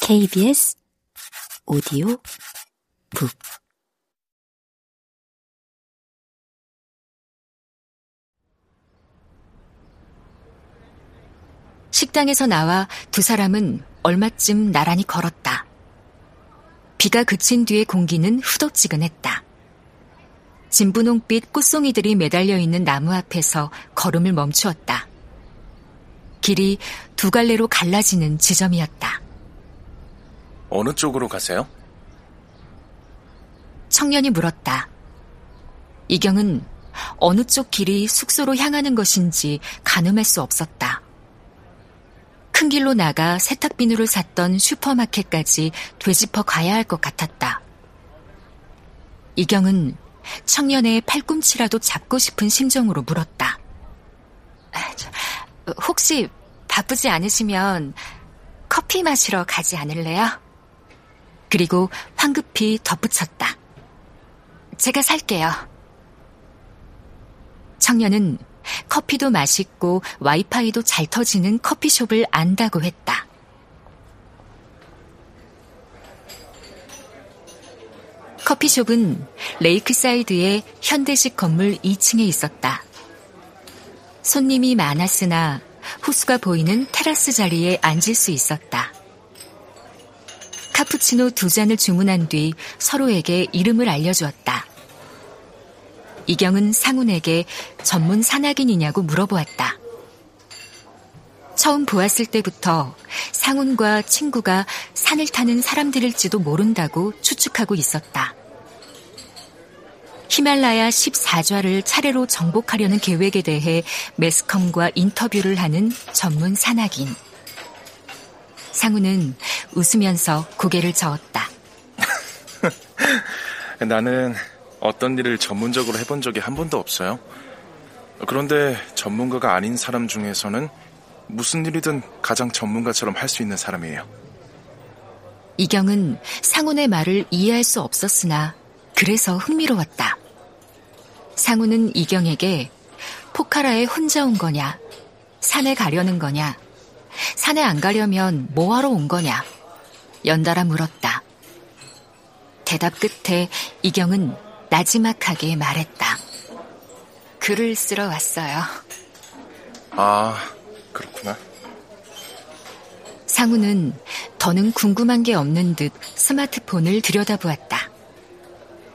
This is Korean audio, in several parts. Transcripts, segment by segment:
KBS 오디오 북 식당에서 나와 두 사람은 얼마쯤 나란히 걸었다. 비가 그친 뒤의 공기는 후덥지근했다. 진분홍빛 꽃송이들이 매달려 있는 나무 앞에서 걸음을 멈추었다. 길이 두 갈래로 갈라지는 지점이었다. 어느 쪽으로 가세요? 청년이 물었다. 이경은 어느 쪽 길이 숙소로 향하는 것인지 가늠할 수 없었다. 큰 길로 나가 세탁 비누를 샀던 슈퍼마켓까지 되짚어 가야 할 것 같았다. 이경은 청년의 팔꿈치라도 잡고 싶은 심정으로 물었다. 혹시 바쁘지 않으시면 커피 마시러 가지 않을래요? 그리고 황급히 덧붙였다. 제가 살게요. 청년은 커피도 맛있고 와이파이도 잘 터지는 커피숍을 안다고 했다. 커피숍은 레이크사이드의 현대식 건물 2층에 있었다. 손님이 많았으나 호수가 보이는 테라스 자리에 앉을 수 있었다. 카푸치노 두 잔을 주문한 뒤 서로에게 이름을 알려주었다. 이경은 상훈에게 전문 산악인이냐고 물어보았다. 처음 보았을 때부터 상훈과 친구가 산을 타는 사람들일지도 모른다고 추측하고 있었다. 히말라야 14좌를 차례로 정복하려는 계획에 대해 매스컴과 인터뷰를 하는 전문 산악인. 상우는 웃으면서 고개를 저었다. 나는 어떤 일을 전문적으로 해본 적이 한 번도 없어요. 그런데 전문가가 아닌 사람 중에서는 무슨 일이든 가장 전문가처럼 할 수 있는 사람이에요. 이경은 상훈의 말을 이해할 수 없었으나 그래서 흥미로웠다. 상우는 이경에게 포카라에 혼자 온 거냐, 산에 가려는 거냐, 산에 안 가려면 뭐하러 온 거냐, 연달아 물었다. 대답 끝에 이경은 나지막하게 말했다. 글을 쓰러 왔어요. 아, 그렇구나. 상우는 더는 궁금한 게 없는 듯 스마트폰을 들여다보았다.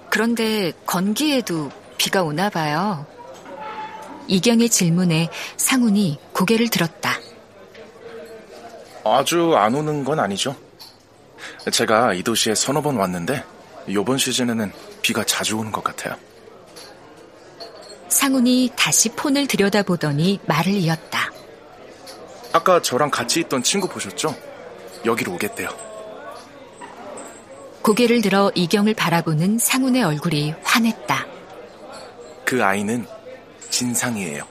그런데 건기에도 비가 오나 봐요. 이경의 질문에 상훈이 고개를 들었다. 아주 안 오는 건 아니죠. 제가 이 도시에 서너 번 왔는데 이번 시즌에는 비가 자주 오는 것 같아요. 상훈이 다시 폰을 들여다보더니 말을 이었다. 아까 저랑 같이 있던 친구 보셨죠? 여기로 오겠대요. 고개를 들어 이경을 바라보는 상훈의 얼굴이 환했다. 그 아이는 진상이에요.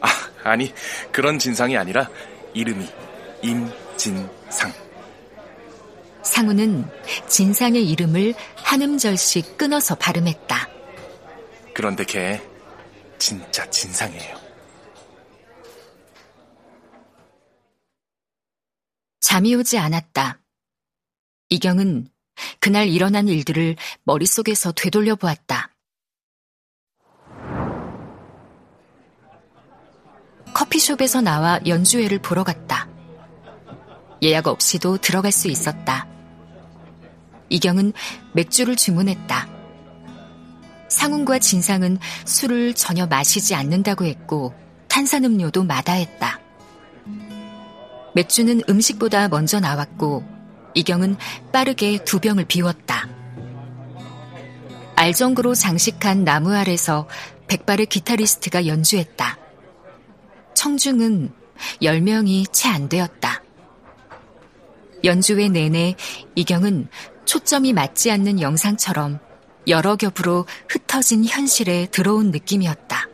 아, 아니, 그런 진상이 아니라 이름이 임진상. 상우는 진상의 이름을 한음절씩 끊어서 발음했다. 그런데 걔 진짜 진상이에요. 잠이 오지 않았다. 이경은 그날 일어난 일들을 머릿속에서 되돌려 보았다. 커피숍에서 나와 연주회를 보러 갔다. 예약 없이도 들어갈 수 있었다. 이경은 맥주를 주문했다. 상훈과 진상은 술을 전혀 마시지 않는다고 했고 탄산음료도 마다했다. 맥주는 음식보다 먼저 나왔고 이경은 빠르게 두 병을 비웠다. 알정구로 장식한 나무 아래서 백발의 기타리스트가 연주했다. 청중은 10명이 채 안 되었다. 연주회 내내 이경은 초점이 맞지 않는 영상처럼 여러 겹으로 흩어진 현실에 들어온 느낌이었다.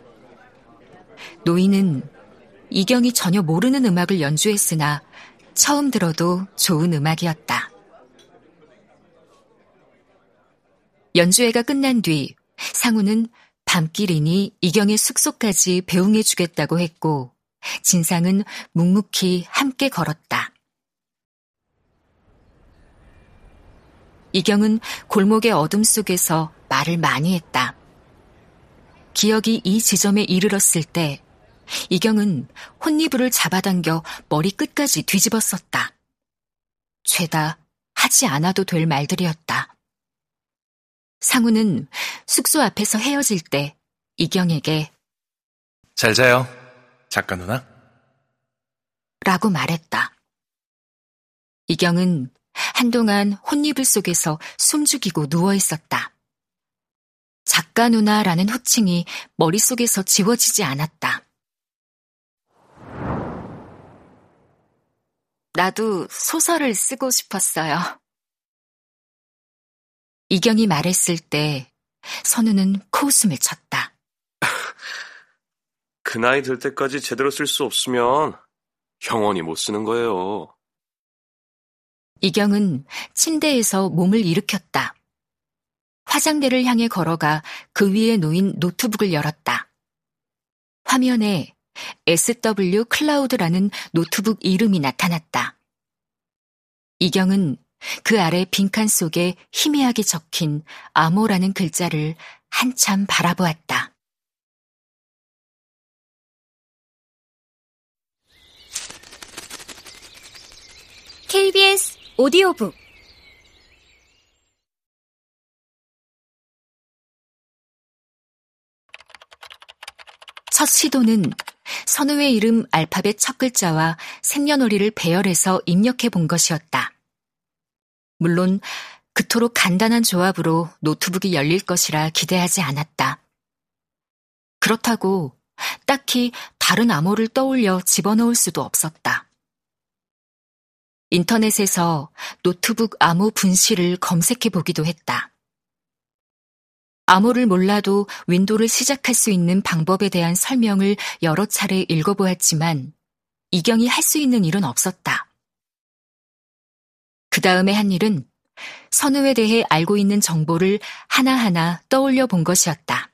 노인은 이경이 전혀 모르는 음악을 연주했으나 처음 들어도 좋은 음악이었다. 연주회가 끝난 뒤 상우는 밤길이니 이경의 숙소까지 배웅해 주겠다고 했고 진상은 묵묵히 함께 걸었다. 이경은 골목의 어둠 속에서 말을 많이 했다. 기억이 이 지점에 이르렀을 때 이경은 혼니부를 잡아당겨 머리 끝까지 뒤집었었다. 죄다 하지 않아도 될 말들이었다. 상우는 숙소 앞에서 헤어질 때 이경에게 잘 자요, 작가 누나. 라고 말했다. 이경은 한동안 혼이불 속에서 숨죽이고 누워 있었다. 작가 누나라는 호칭이 머릿속에서 지워지지 않았다. 나도 소설을 쓰고 싶었어요. 이경이 말했을 때 선우는 코웃음을 쳤다. 그 나이 될 때까지 제대로 쓸 수 없으면 영원히 못 쓰는 거예요. 이경은 침대에서 몸을 일으켰다. 화장대를 향해 걸어가 그 위에 놓인 노트북을 열었다. 화면에 SW Cloud라는 노트북 이름이 나타났다. 이경은 그 아래 빈칸 속에 희미하게 적힌 암호라는 글자를 한참 바라보았다. 오디오북 첫 시도는 선우의 이름 알파벳 첫 글자와 생년월일을 배열해서 입력해 본 것이었다. 물론 그토록 간단한 조합으로 노트북이 열릴 것이라 기대하지 않았다. 그렇다고 딱히 다른 암호를 떠올려 집어넣을 수도 없었다. 인터넷에서 노트북 암호 분실을 검색해 보기도 했다. 암호를 몰라도 윈도를 시작할 수 있는 방법에 대한 설명을 여러 차례 읽어보았지만 이경이 할 수 있는 일은 없었다. 그 다음에 한 일은 선우에 대해 알고 있는 정보를 하나하나 떠올려 본 것이었다.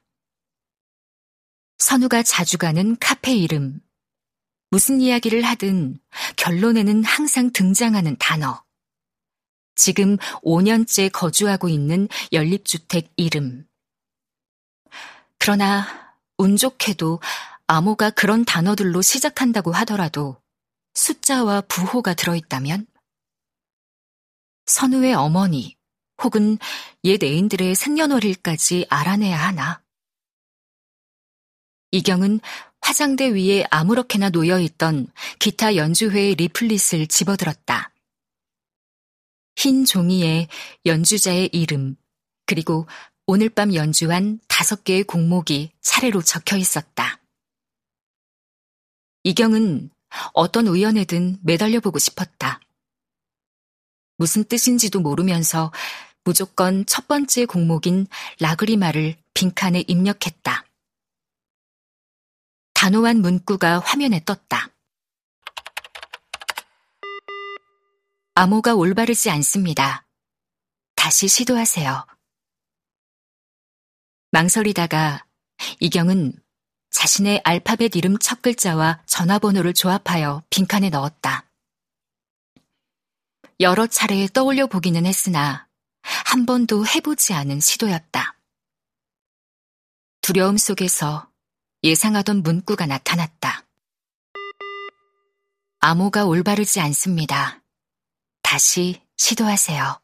선우가 자주 가는 카페 이름, 무슨 이야기를 하든 결론에는 항상 등장하는 단어. 지금 5년째 거주하고 있는 연립주택 이름. 그러나 운 좋게도 암호가 그런 단어들로 시작한다고 하더라도 숫자와 부호가 들어있다면? 선우의 어머니 혹은 옛 애인들의 생년월일까지 알아내야 하나? 이경은 화장대 위에 아무렇게나 놓여있던 기타 연주회의 리플릿을 집어들었다. 흰 종이에 연주자의 이름, 그리고 오늘 밤 연주한 다섯 개의 곡목이 차례로 적혀 있었다. 이경은 어떤 우연에든 매달려 보고 싶었다. 무슨 뜻인지도 모르면서 무조건 첫 번째 곡목인 라그리마를 빈칸에 입력했다. 단호한 문구가 화면에 떴다. 암호가 올바르지 않습니다. 다시 시도하세요. 망설이다가 이경은 자신의 알파벳 이름 첫 글자와 전화번호를 조합하여 빈칸에 넣었다. 여러 차례 떠올려 보기는 했으나 한 번도 해보지 않은 시도였다. 두려움 속에서 예상하던 문구가 나타났다. 암호가 올바르지 않습니다. 다시 시도하세요.